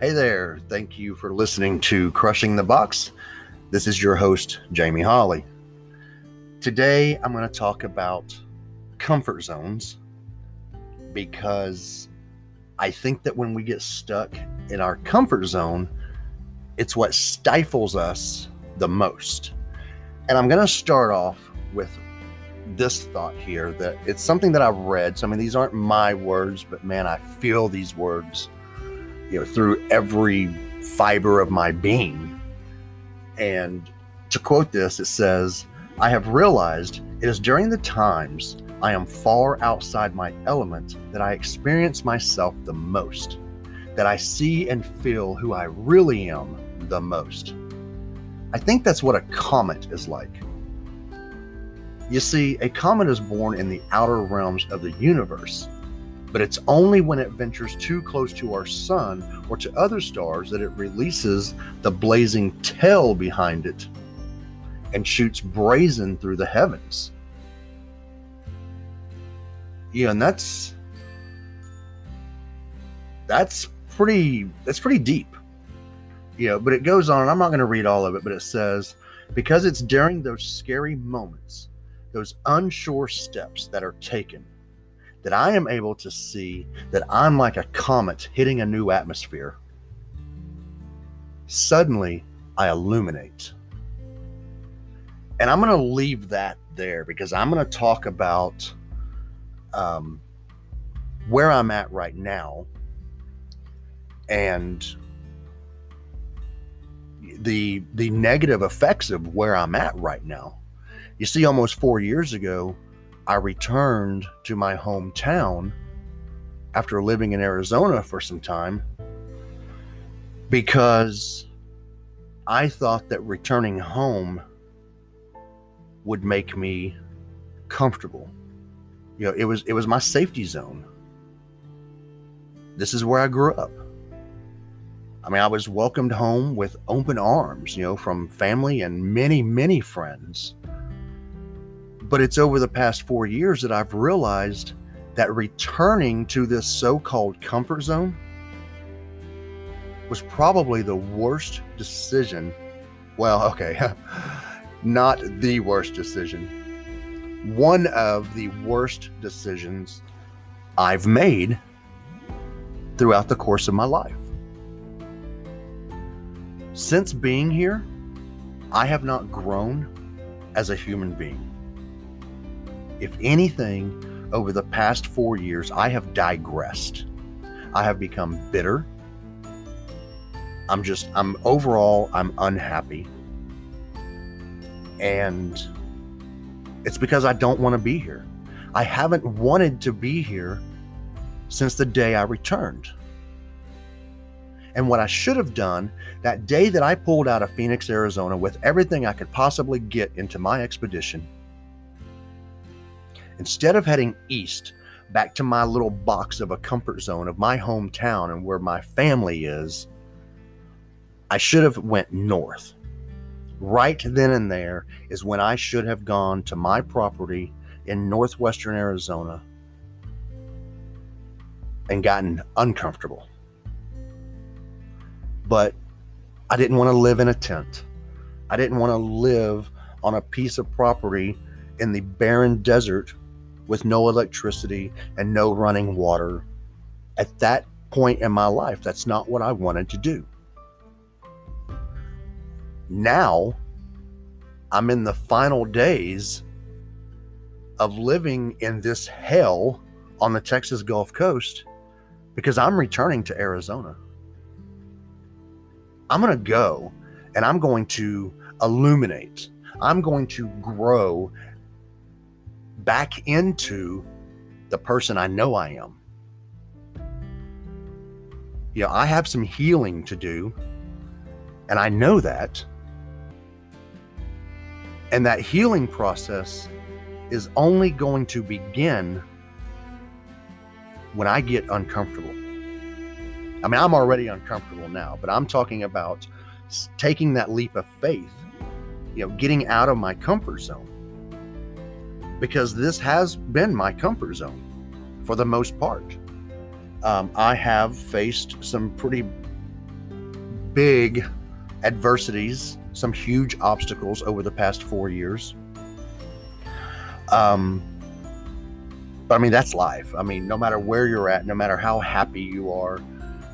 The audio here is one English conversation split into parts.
Hey there. Thank you for listening to Crushing the Box. This is your host, Jamie Holly. Today, I'm going to talk about comfort zones because I think that when we get stuck in our comfort zone, it's what stifles us the most. And I'm going to start off with this thought here that it's something that I've read. So, I mean, these aren't my words, but man, I feel these words, you know, through every fiber of my being. And to quote this, it says, I have realized it is during the times I am far outside my element that I experience myself the most, that I see and feel who I really am the most. I think that's what a comet is like. You see, a comet is born in the outer realms of the universe, but it's only when it ventures too close to our sun or to other stars that it releases the blazing tail behind it and shoots brazen through the heavens. Yeah, and that's that's pretty that's pretty deep. You know, but it goes on, I'm not going to read all of it, but it says, because it's during those scary moments those unsure steps that are taken, that I am able to see that I'm like a comet hitting a new atmosphere. Suddenly, I illuminate. And I'm going to leave that there because I'm going to talk about um, where I'm at right now and the the negative effects of where I'm at right now. You see, almost four years ago, I returned to my hometown after living in Arizona for some time because I thought that returning home would make me comfortable. You know, it was it was my safety zone. This is where I grew up. I mean, I was welcomed home with open arms, you know, from family and many, many friends. But it's over the past four years that I've realized that returning to this so called comfort zone was probably the worst decision. Well, okay, not the worst decision. One of the worst decisions I've made throughout the course of my life. Since being here, I have not grown as a human being. If anything, over the past four years, I have digressed. I have become bitter. I'm just, I'm overall, I'm unhappy. And it's because I don't want to be here. I haven't wanted to be here since the day I returned. And what I should have done that day that I pulled out of Phoenix, Arizona with everything I could possibly get into my expedition Instead of heading east, back to my little box of a comfort zone of my hometown and where my family is, I should have went north. Right then and there is when I should have gone to my property in northwestern Arizona and gotten uncomfortable. But I didn't want to live in a tent. I didn't want to live on a piece of property in the barren desert with no electricity and no running water. At that point in my life, that's not what I wanted to do. Now, I'm in the final days of living in this hell on the Texas Gulf Coast because I'm returning to Arizona. I'm going to go and I'm going to illuminate. I'm going to grow back into the person I know I am. You know, I have some healing to do, and I know that. And that healing process is only going to begin when I get uncomfortable. I mean, I'm already uncomfortable now, but I'm talking about taking that leap of faith, you know, getting out of my comfort zone because this has been my comfort zone for the most part. Um, I have faced some pretty big adversities, some huge obstacles over the past four years. Um, but I mean, that's life. I mean, no matter where you're at, no matter how happy you are,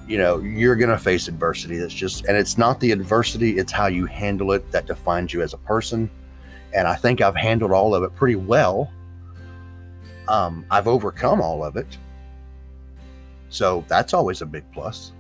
you know, you're going to face adversity. That's just, and it's not the adversity, it's how you handle it that defines you as a person. And I think I've handled all of it pretty well. Um, I've overcome all of it. So that's always a big plus.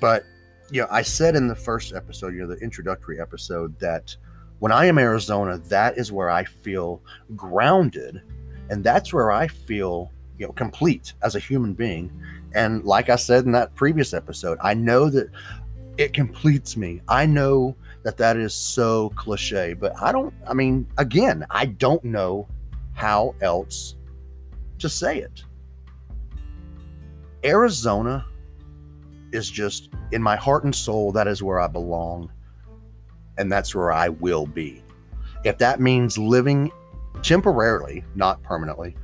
But, you know, I said in the first episode, you know, the introductory episode, that when I am Arizona, that is where I feel grounded. And that's where I feel, you know, complete as a human being. And like I said in that previous episode, I know that it completes me. I know that that is so cliche, but I don't, I mean, again, I don't know how else to say it. Arizona is just in my heart and soul, that is where I belong. And that's where I will be. If that means living temporarily, not permanently,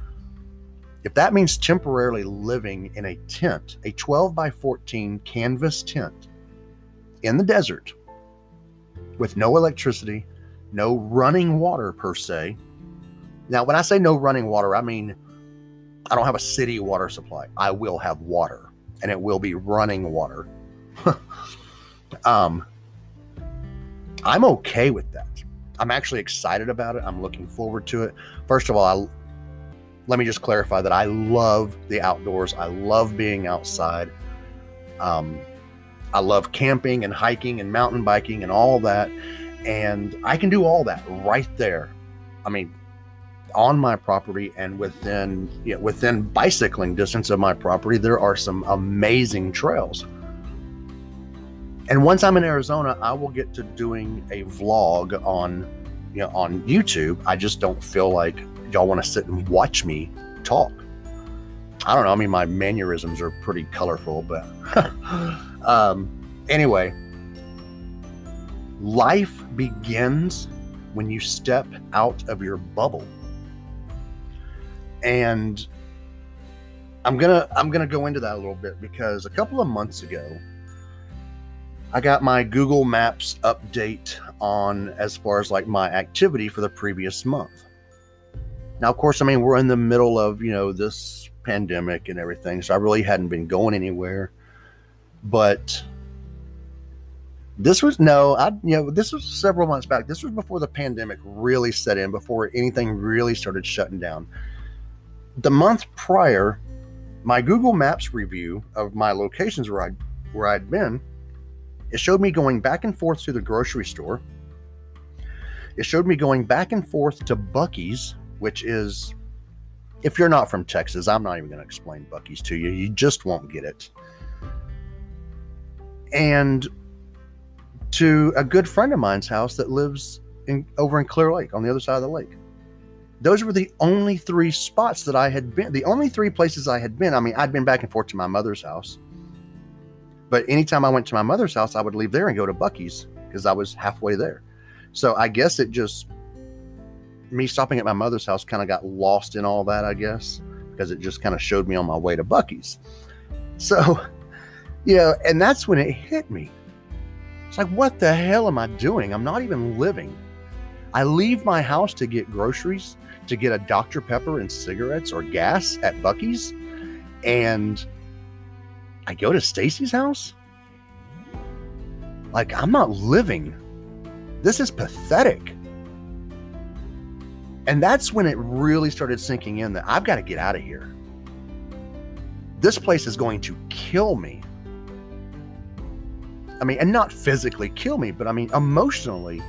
if that means temporarily living in a tent, a 12 by 14 canvas tent in the desert with no electricity, no running water per se. Now, when I say no running water, I mean I don't have a city water supply. I will have water and it will be running water. um, I'm okay with that. I'm actually excited about it. I'm looking forward to it. First of all, I, let me just clarify that I love the outdoors. I love being outside. Um, I love camping and hiking and mountain biking and all that. And I can do all that right there. I mean, on my property and within you know, within bicycling distance of my property, there are some amazing trails. And once I'm in Arizona, I will get to doing a vlog on you know on YouTube. I just don't feel like y'all want to sit and watch me talk. I don't know. I mean, my mannerisms are pretty colorful, but um, anyway, life begins when you step out of your bubble and I'm gonna I'm gonna go into that a little bit because a couple of months ago, I got my Google Maps update on as far as like my activity for the previous month. Now, of course, I mean we're in the middle of you know this pandemic and everything, so I really hadn't been going anywhere. But this was no, I you know this was several months back. This was before the pandemic really set in, before anything really started shutting down the month prior, my Google Maps review of my locations where I where I'd been, it showed me going back and forth to the grocery store. It showed me going back and forth to Buc-ee's, which is if you're not from Texas, I'm not even going to explain Buc-ee's to you. You just won't get it. And to a good friend of mine's house that lives in over in Clear Lake on the other side of the lake those were the only three spots that I had been, the only three places I had been. I mean, I'd been back and forth to my mother's house. But anytime I went to my mother's house, I would leave there and go to Buc-ee's because I was halfway there. So I guess it just, me stopping at my mother's house kind of got lost in all that, I guess, because it just kind of showed me on my way to Buc-ee's. So, you know, and that's when it hit me. It's like, what the hell am I doing? I'm not even living. I leave my house to get groceries to get a Dr. Pepper and cigarettes or gas at Buc-ee's. And I go to Stacy's house. Like, I'm not living. This is pathetic. And that's when it really started sinking in that I've got to get out of here. This place is going to kill me. I mean, and not physically kill me, but I mean, emotionally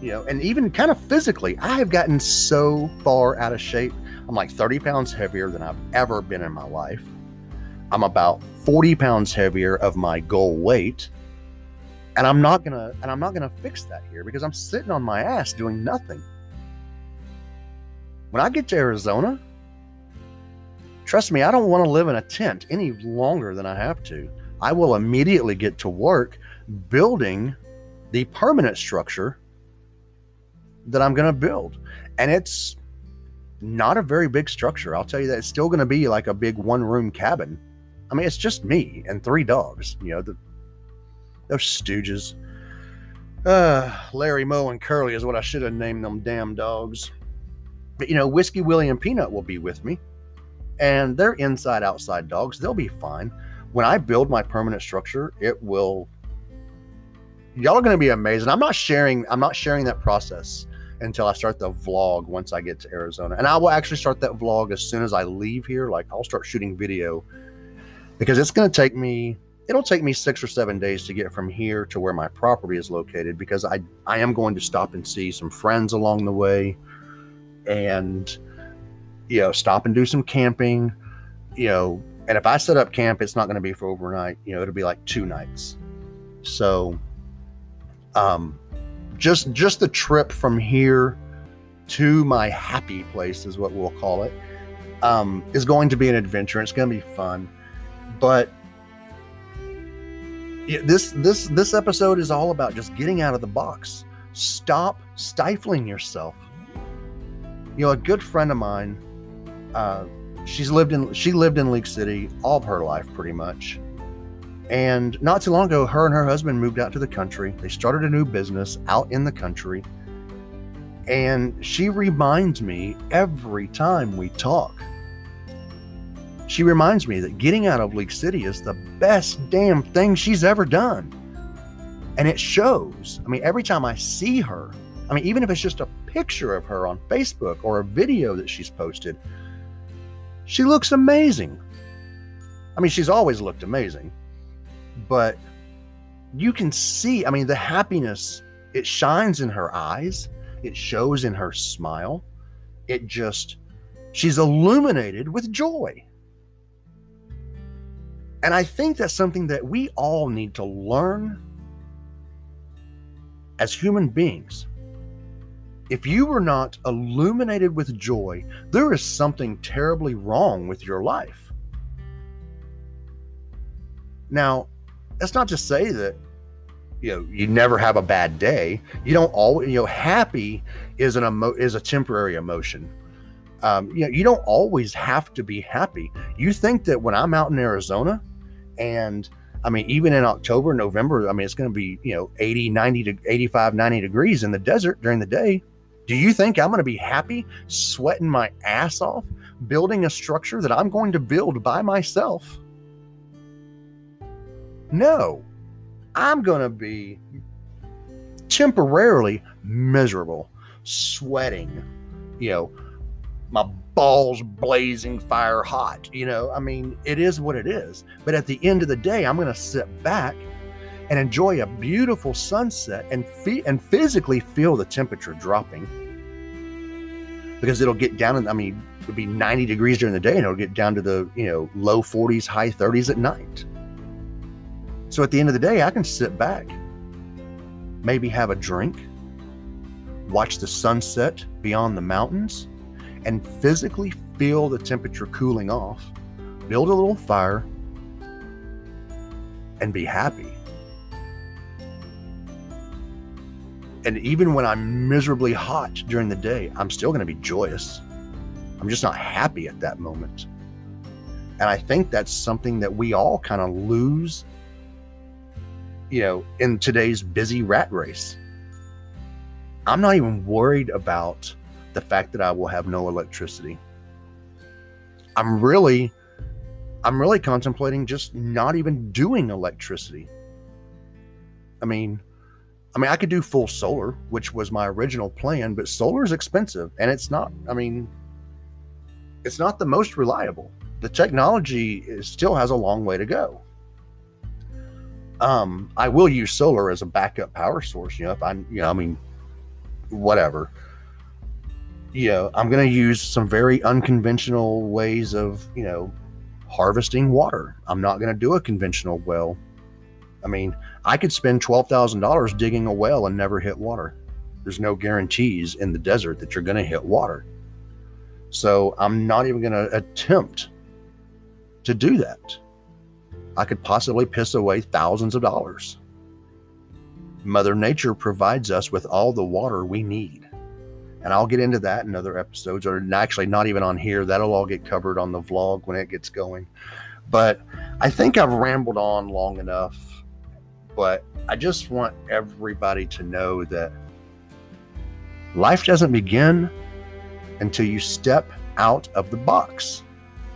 you know, and even kind of physically, I have gotten so far out of shape. I'm like 30 pounds heavier than I've ever been in my life. I'm about 40 pounds heavier of my goal weight. And I'm not gonna and I'm not gonna fix that here because I'm sitting on my ass doing nothing. When I get to Arizona, trust me, I don't want to live in a tent any longer than I have to. I will immediately get to work building the permanent structure that I'm going to build. And it's not a very big structure. I'll tell you that it's still going to be like a big one room cabin. I mean, it's just me and three dogs. You know, the, those stooges. Uh, Larry, Moe, and Curly is what I should have named them damn dogs. But you know, Whiskey, Willie, and Peanut will be with me, and they're inside outside dogs. They'll be fine. When I build my permanent structure, it will. Y'all are going to be amazing. I'm not sharing. I'm not sharing that process until I start the vlog once I get to Arizona, and I will actually start that vlog as soon as I leave here. Like I'll start shooting video because it's going to take me it'll take me six or seven days to get from here to where my property is located because I, I am going to stop and see some friends along the way and, you know, stop and do some camping, you know, and if I set up camp, it's not going to be for overnight, you know, it'll be like two nights. So, um, just, just the trip from here to my happy place is what we'll call it, um, is going to be an adventure. It's going to be fun, but this this this episode is all about just getting out of the box. Stop stifling yourself. You know, a good friend of mine, uh, she's lived in she lived in League City all of her life, pretty much. And not too long ago, her and her husband moved out to the country. They started a new business out in the country. And she reminds me every time we talk she reminds me that getting out of League City is the best damn thing she's ever done. And it shows. I mean, every time I see her, I mean, even if it's just a picture of her on Facebook or a video that she's posted, she looks amazing. I mean, she's always looked amazing, but you can see, I mean, the happiness, it shines in her eyes, it shows in her smile. It just, she's illuminated with joy. And I think that's something that we all need to learn as human beings. If you were not illuminated with joy, there is something terribly wrong with your life. Now, that's not to say that you know you never have a bad day. You don't always you know happy is an emo- is a temporary emotion. Um, you know you don't always have to be happy. You think that when I'm out in Arizona, and I mean, even in October, November, I mean, it's going to be, you know, 80, 90 to 85, 90 degrees in the desert during the day. Do you think I'm going to be happy sweating my ass off building a structure that I'm going to build by myself? No, I'm going to be temporarily miserable, sweating, you know, my balls blazing fire hot. You know, I mean, it is what it is. But at the end of the day, I'm going to sit back and enjoy a beautiful sunset and fe- and physically feel the temperature dropping because it'll get down. I mean, it'll be 90 degrees during the day and it'll get down to the you know low 40s, high 30s at night. So at the end of the day, I can sit back, maybe have a drink, watch the sunset beyond the mountains and physically feel the temperature cooling off, build a little fire, and be happy. And even when I'm miserably hot during the day, I'm still going to be joyous. I'm just not happy at that moment. And I think that's something that we all kind of lose, you know, in today's busy rat race. I'm not even worried about the fact that I will have no electricity. I'm really I'm really contemplating just not even doing electricity. I mean, I mean I could do full solar, which was my original plan, but solar is expensive and it's not I mean it's not the most reliable. The technology is, still has a long way to go. Um, I will use solar as a backup power source. You know, if I, you know, I mean, whatever you know, I'm going to use some very unconventional ways of, you know, harvesting water. I'm not going to do a conventional well. I mean, I could spend $12,000 digging a well and never hit water. There's no guarantees in the desert that you're going to hit water. So I'm not even going to attempt to do that. I could possibly piss away thousands of dollars. Mother Nature provides us with all the water we need and I'll get into that in other episodes, or actually not even on here. That'll all get covered on the vlog when it gets going. But I think I've rambled on long enough. But I just want everybody to know that life doesn't begin until you step out of the box.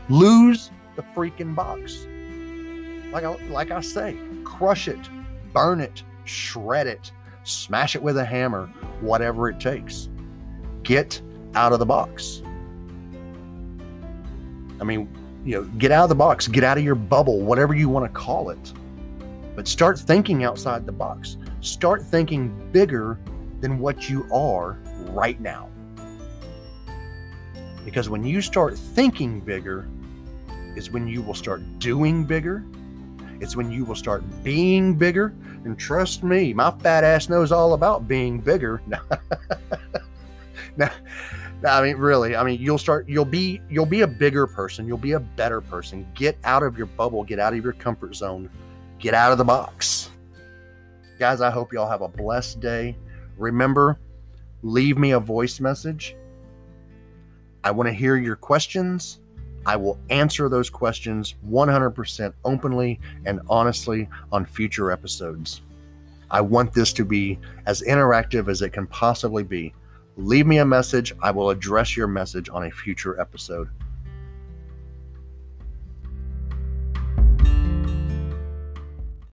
Lose the freaking box. Like I, like I say, crush it, burn it, shred it, smash it with a hammer, whatever it takes. Get out of the box. I mean, you know, get out of the box, get out of your bubble, whatever you want to call it. But start thinking outside the box. Start thinking bigger than what you are right now. Because when you start thinking bigger, is when you will start doing bigger. It's when you will start being bigger. And trust me, my fat ass knows all about being bigger. now, I mean, really, I mean, you'll start, you'll be, you'll be a bigger person. You'll be a better person. Get out of your bubble. Get out of your comfort zone. Get out of the box. Guys, I hope y'all have a blessed day. Remember, leave me a voice message. I want to hear your questions. I will answer those questions 100% openly and honestly on future episodes. I want this to be as interactive as it can possibly be. Leave me a message. I will address your message on a future episode.